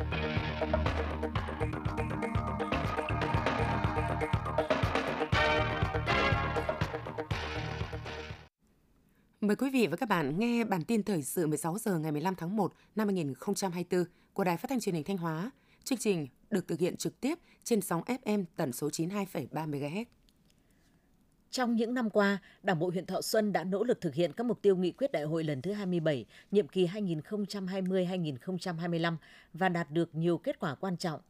Mời quý vị và các bạn nghe bản tin thời sự 16 giờ ngày 15 tháng 1 năm 2024 của Đài Phát thanh Truyền hình Thanh Hóa. Chương trình được thực hiện trực tiếp trên sóng FM tần số 92,3 MHz. Trong những năm qua, Đảng bộ huyện Thọ Xuân đã nỗ lực thực hiện các mục tiêu nghị quyết đại hội lần thứ 27, nhiệm kỳ 2020-2025 và đạt được nhiều kết quả quan trọng.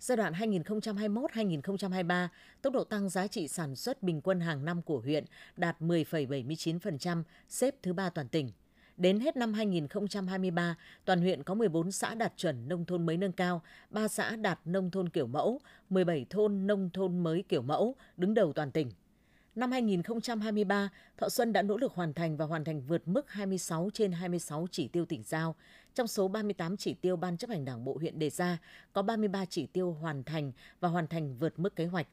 Giai đoạn 2021-2023, tốc độ tăng giá trị sản xuất bình quân hàng năm của huyện đạt 10,79%, xếp thứ ba toàn tỉnh. Đến hết năm 2023, toàn huyện có 14 xã đạt chuẩn nông thôn mới nâng cao, 3 xã đạt nông thôn kiểu mẫu, 17 thôn nông thôn mới kiểu mẫu, đứng đầu toàn tỉnh. Năm 2023, Thọ Xuân đã nỗ lực hoàn thành và hoàn thành vượt mức 26 trên 26 chỉ tiêu tỉnh giao. Trong số 38 chỉ tiêu Ban chấp hành Đảng bộ huyện đề ra, có 33 chỉ tiêu hoàn thành và hoàn thành vượt mức kế hoạch.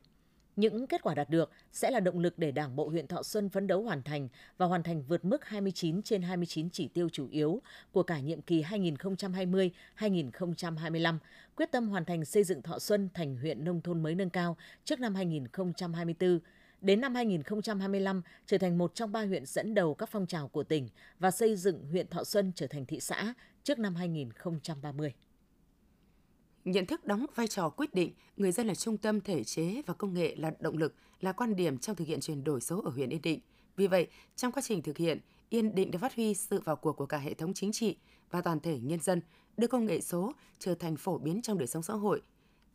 Những kết quả đạt được sẽ là động lực để Đảng bộ huyện Thọ Xuân phấn đấu hoàn thành và hoàn thành vượt mức 29 trên 29 chỉ tiêu chủ yếu của cả nhiệm kỳ 2020-2025, quyết tâm hoàn thành xây dựng Thọ Xuân thành huyện nông thôn mới nâng cao trước năm 2024 đến năm 2025 trở thành một trong ba huyện dẫn đầu các phong trào của tỉnh và xây dựng huyện Thọ Xuân trở thành thị xã trước năm 2030. Nhận thức đóng vai trò quyết định, người dân là trung tâm thể chế và công nghệ là động lực, là quan điểm trong thực hiện chuyển đổi số ở huyện Yên Định. Vì vậy, trong quá trình thực hiện, Yên Định đã phát huy sự vào cuộc của cả hệ thống chính trị và toàn thể nhân dân, đưa công nghệ số trở thành phổ biến trong đời sống xã hội.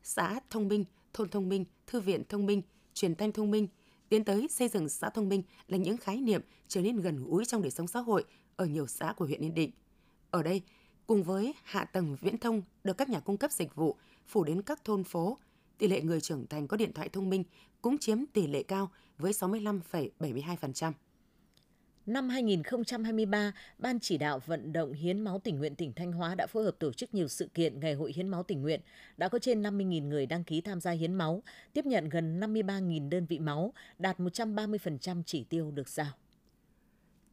Xã thông minh, thôn thông minh, thư viện thông minh, truyền thanh thông minh, tiến tới xây dựng xã thông minh là những khái niệm trở nên gần gũi trong đời sống xã hội ở nhiều xã của huyện Yên Định. Ở đây, cùng với hạ tầng viễn thông được các nhà cung cấp dịch vụ phủ đến các thôn phố, tỷ lệ người trưởng thành có điện thoại thông minh cũng chiếm tỷ lệ cao với 65,72%. Năm 2023, Ban chỉ đạo vận động hiến máu tình nguyện tỉnh Thanh Hóa đã phối hợp tổ chức nhiều sự kiện Ngày hội hiến máu tình nguyện. Đã có trên 50.000 người đăng ký tham gia hiến máu, tiếp nhận gần 53.000 đơn vị máu, đạt 130% chỉ tiêu được giao.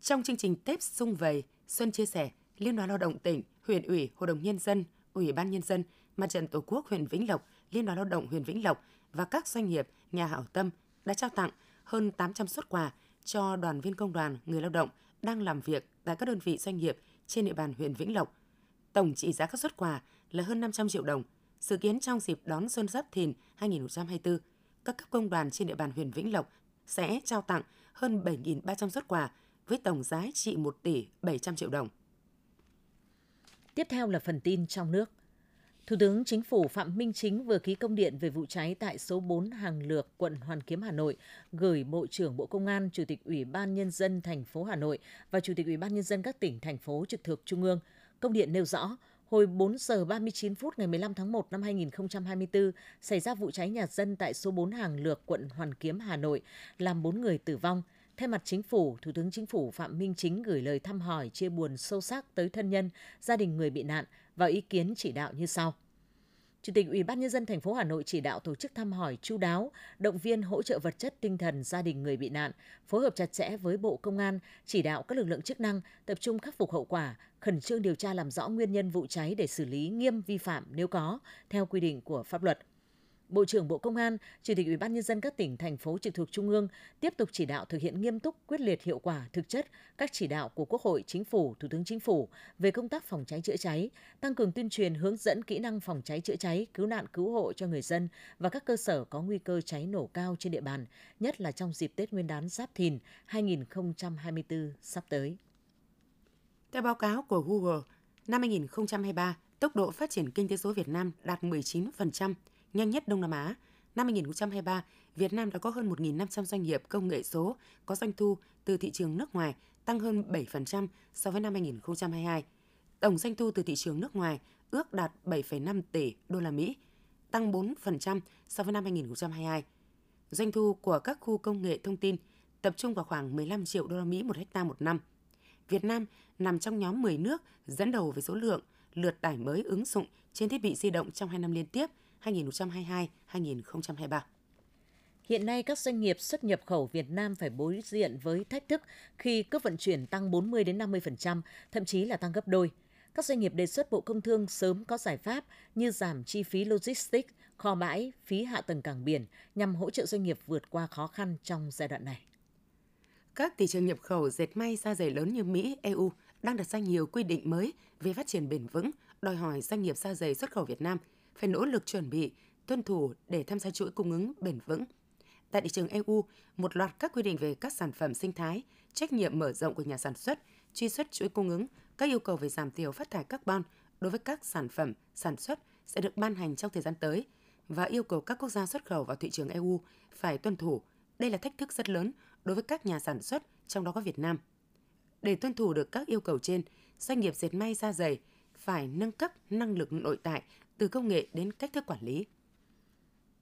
Trong chương trình Tết Xung Vầy, Xuân chia sẻ, Liên đoàn Lao động tỉnh, huyện ủy, Hội đồng Nhân dân, Ủy ban Nhân dân, Mặt trận Tổ quốc huyện Vĩnh Lộc, Liên đoàn Lao động huyện Vĩnh Lộc và các doanh nghiệp, nhà hảo tâm đã trao tặng hơn 800 xuất quà cho đoàn viên công đoàn, người lao động đang làm việc tại các đơn vị doanh nghiệp trên địa bàn huyện Vĩnh Lộc. Tổng trị giá các xuất quà là hơn 500 triệu đồng. Dự kiến trong dịp đón Xuân Giáp Thìn 2024, các cấp công đoàn trên địa bàn huyện Vĩnh Lộc sẽ trao tặng hơn 7.300 xuất quà với tổng giá trị 1 tỷ 700 triệu đồng. Tiếp theo là phần tin trong nước. Thủ tướng Chính phủ Phạm Minh Chính vừa ký công điện về vụ cháy tại số 4 Hàng Lược, quận Hoàn Kiếm, Hà Nội, gửi Bộ trưởng Bộ Công an, Chủ tịch Ủy ban Nhân dân thành phố Hà Nội và Chủ tịch Ủy ban Nhân dân các tỉnh, thành phố trực thuộc Trung ương. Công điện nêu rõ, hồi 4 giờ 39 phút ngày 15 tháng 1 năm 2024, xảy ra vụ cháy nhà dân tại số 4 Hàng Lược, quận Hoàn Kiếm, Hà Nội, làm 4 người tử vong – Thay mặt chính phủ, Thủ tướng Chính phủ Phạm Minh Chính gửi lời thăm hỏi chia buồn sâu sắc tới thân nhân, gia đình người bị nạn và ý kiến chỉ đạo như sau. Chủ tịch Ủy ban nhân dân thành phố Hà Nội chỉ đạo tổ chức thăm hỏi chu đáo, động viên hỗ trợ vật chất tinh thần gia đình người bị nạn, phối hợp chặt chẽ với Bộ Công an, chỉ đạo các lực lượng chức năng tập trung khắc phục hậu quả, khẩn trương điều tra làm rõ nguyên nhân vụ cháy để xử lý nghiêm vi phạm nếu có theo quy định của pháp luật. Bộ trưởng Bộ Công an, Chủ tịch Ủy ban nhân dân các tỉnh thành phố trực thuộc trung ương tiếp tục chỉ đạo thực hiện nghiêm túc, quyết liệt hiệu quả thực chất các chỉ đạo của Quốc hội, Chính phủ, Thủ tướng Chính phủ về công tác phòng cháy chữa cháy, tăng cường tuyên truyền hướng dẫn kỹ năng phòng cháy chữa cháy, cứu nạn cứu hộ cho người dân và các cơ sở có nguy cơ cháy nổ cao trên địa bàn, nhất là trong dịp Tết Nguyên đán Giáp Thìn 2024 sắp tới. Theo báo cáo của Google, năm 2023, tốc độ phát triển kinh tế số Việt Nam đạt 19%, nhanh nhất Đông Nam Á. Năm 2023, Việt Nam đã có hơn 1.500 doanh nghiệp công nghệ số có doanh thu từ thị trường nước ngoài, tăng hơn 7% so với năm 2022. Tổng doanh thu từ thị trường nước ngoài ước đạt 7,5 tỷ đô la Mỹ, tăng 4% so với năm 2022. Doanh thu của các khu công nghệ thông tin tập trung vào khoảng 15 triệu đô la Mỹ một hecta một năm. Việt Nam nằm trong nhóm 10 nước dẫn đầu về số lượng lượt tải mới ứng dụng trên thiết bị di động trong 2 năm liên tiếp – 2022-2023. Hiện nay các doanh nghiệp xuất nhập khẩu Việt Nam phải đối diện với thách thức khi cước vận chuyển tăng 40 đến 50%, thậm chí là tăng gấp đôi. Các doanh nghiệp đề xuất Bộ Công Thương sớm có giải pháp như giảm chi phí logistics, kho bãi, phí hạ tầng cảng biển nhằm hỗ trợ doanh nghiệp vượt qua khó khăn trong giai đoạn này. Các thị trường nhập khẩu dệt may da dày lớn như Mỹ, EU đang đặt ra nhiều quy định mới về phát triển bền vững, đòi hỏi doanh nghiệp da dày xuất khẩu Việt Nam phải nỗ lực chuẩn bị, tuân thủ để tham gia chuỗi cung ứng bền vững. Tại thị trường EU, một loạt các quy định về các sản phẩm sinh thái, trách nhiệm mở rộng của nhà sản xuất, truy xuất chuỗi cung ứng, các yêu cầu về giảm thiểu phát thải carbon đối với các sản phẩm sản xuất sẽ được ban hành trong thời gian tới và yêu cầu các quốc gia xuất khẩu vào thị trường EU phải tuân thủ. Đây là thách thức rất lớn đối với các nhà sản xuất, trong đó có Việt Nam. Để tuân thủ được các yêu cầu trên, doanh nghiệp dệt may da dày phải nâng cấp năng lực nội tại từ công nghệ đến cách thức quản lý.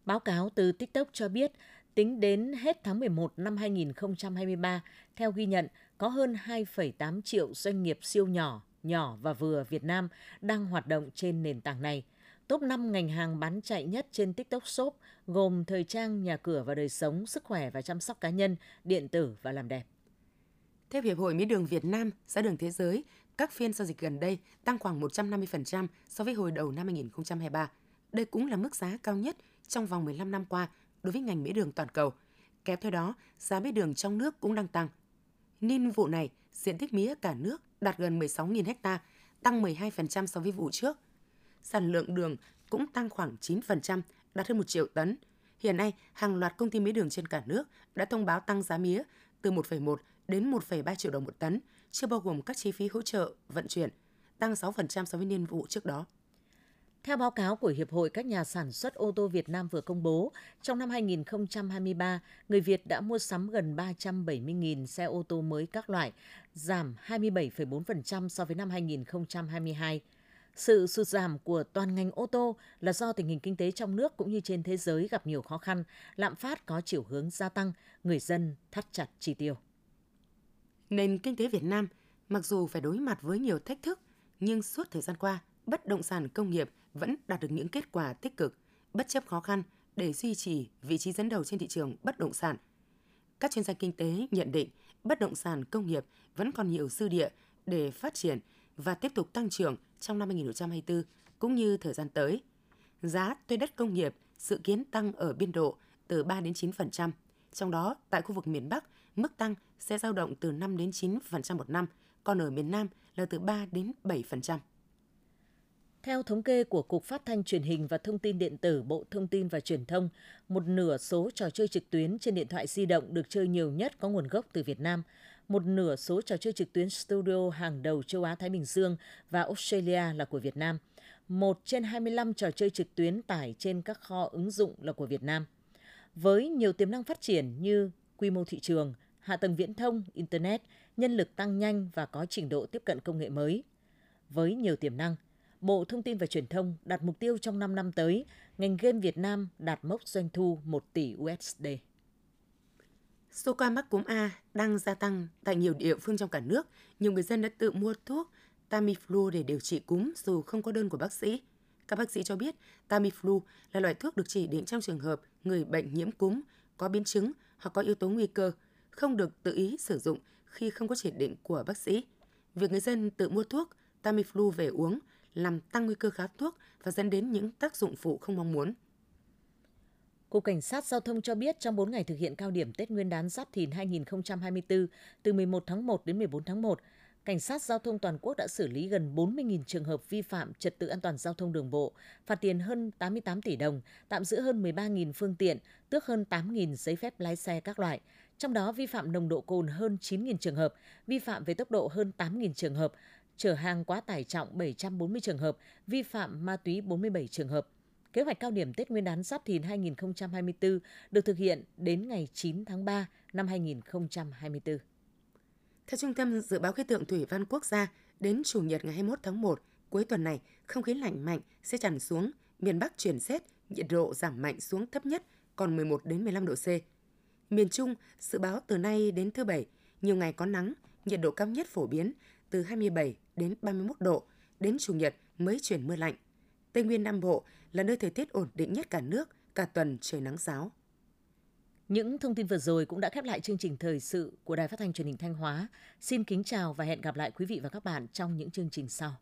Báo cáo từ TikTok cho biết, tính đến hết tháng 11 năm 2023, theo ghi nhận, có hơn 2,8 triệu doanh nghiệp siêu nhỏ, nhỏ và vừa Việt Nam đang hoạt động trên nền tảng này. Top 5 ngành hàng bán chạy nhất trên TikTok Shop gồm thời trang, nhà cửa và đời sống, sức khỏe và chăm sóc cá nhân, điện tử và làm đẹp. Theo Hiệp hội Mía đường Việt Nam, giá đường thế giới, các phiên giao dịch gần đây tăng khoảng 150% so với hồi đầu năm 2023. Đây cũng là mức giá cao nhất trong vòng 15 năm qua đối với ngành mía đường toàn cầu. Kéo theo đó, giá mía đường trong nước cũng đang tăng. Nên vụ này, diện tích mía cả nước đạt gần 16.000 ha, tăng 12% so với vụ trước. Sản lượng đường cũng tăng khoảng 9%, đạt hơn 1 triệu tấn. Hiện nay, hàng loạt công ty mía đường trên cả nước đã thông báo tăng giá mía từ 1,1 đến 1,3 triệu đồng một tấn, chưa bao gồm các chi phí hỗ trợ, vận chuyển, tăng 6% so với niên vụ trước đó. Theo báo cáo của Hiệp hội các nhà sản xuất ô tô Việt Nam vừa công bố, trong năm 2023, người Việt đã mua sắm gần 370.000 xe ô tô mới các loại, giảm 27,4% so với năm 2022. Sự sụt giảm của toàn ngành ô tô là do tình hình kinh tế trong nước cũng như trên thế giới gặp nhiều khó khăn, lạm phát có chiều hướng gia tăng, người dân thắt chặt chi tiêu. Nền kinh tế Việt Nam mặc dù phải đối mặt với nhiều thách thức, nhưng suốt thời gian qua, bất động sản công nghiệp vẫn đạt được những kết quả tích cực, bất chấp khó khăn để duy trì vị trí dẫn đầu trên thị trường bất động sản. Các chuyên gia kinh tế nhận định bất động sản công nghiệp vẫn còn nhiều dư địa để phát triển và tiếp tục tăng trưởng trong năm 2024 cũng như thời gian tới. Giá thuê đất công nghiệp dự kiến tăng ở biên độ từ 3 đến 9%, trong đó tại khu vực miền Bắc, mức tăng sẽ dao động từ 5 đến 9% một năm, còn ở miền Nam là từ 3 đến 7%. Theo thống kê của Cục Phát thanh Truyền hình và Thông tin Điện tử Bộ Thông tin và Truyền thông, một nửa số trò chơi trực tuyến trên điện thoại di động được chơi nhiều nhất có nguồn gốc từ Việt Nam. Một nửa số trò chơi trực tuyến studio hàng đầu châu Á-Thái Bình Dương và Australia là của Việt Nam. Một trên 25 trò chơi trực tuyến tải trên các kho ứng dụng là của Việt Nam. Với nhiều tiềm năng phát triển như quy mô thị trường, hạ tầng viễn thông, Internet, nhân lực tăng nhanh và có trình độ tiếp cận công nghệ mới. Với nhiều tiềm năng, Bộ Thông tin và Truyền thông đặt mục tiêu trong 5 năm tới, ngành game Việt Nam đạt mốc doanh thu 1 tỷ USD. Số ca mắc cúm A đang gia tăng tại nhiều địa phương trong cả nước. Nhiều người dân đã tự mua thuốc Tamiflu để điều trị cúm dù không có đơn của bác sĩ. Các bác sĩ cho biết Tamiflu là loại thuốc được chỉ định trong trường hợp người bệnh nhiễm cúm, có biến chứng hoặc có yếu tố nguy cơ, không được tự ý sử dụng khi không có chỉ định của bác sĩ. Việc người dân tự mua thuốc Tamiflu về uống làm tăng nguy cơ kháng thuốc và dẫn đến những tác dụng phụ không mong muốn. Cục Cảnh sát Giao thông cho biết trong 4 ngày thực hiện cao điểm Tết Nguyên đán Giáp Thìn 2024 từ 11 tháng 1 đến 14 tháng 1, Cảnh sát Giao thông toàn quốc đã xử lý gần 40.000 trường hợp vi phạm trật tự an toàn giao thông đường bộ, phạt tiền hơn 88 tỷ đồng, tạm giữ hơn 13.000 phương tiện, tước hơn 8.000 giấy phép lái xe các loại. Trong đó vi phạm nồng độ cồn hơn 9.000 trường hợp, vi phạm về tốc độ hơn 8.000 trường hợp, chở hàng quá tải trọng 740 trường hợp, vi phạm ma túy 47 trường hợp. Kế hoạch cao điểm Tết Nguyên đán Giáp Thìn 2024 được thực hiện đến ngày 9 tháng 3 năm 2024. Theo Trung tâm Dự báo Khí tượng Thủy văn Quốc gia, đến Chủ nhật ngày 21 tháng 1, cuối tuần này, không khí lạnh mạnh sẽ tràn xuống, miền Bắc chuyển rét, nhiệt độ giảm mạnh xuống thấp nhất còn 11 đến 15 độ C. Miền Trung dự báo từ nay đến thứ Bảy, nhiều ngày có nắng, nhiệt độ cao nhất phổ biến từ 27 đến 31 độ, đến Chủ nhật mới chuyển mưa lạnh. Tây Nguyên Nam Bộ là nơi thời tiết ổn định nhất cả nước, cả tuần trời nắng giáo. Những thông tin vừa rồi cũng đã khép lại chương trình thời sự của Đài Phát thanh Truyền hình Thanh Hóa. Xin kính chào và hẹn gặp lại quý vị và các bạn trong những chương trình sau.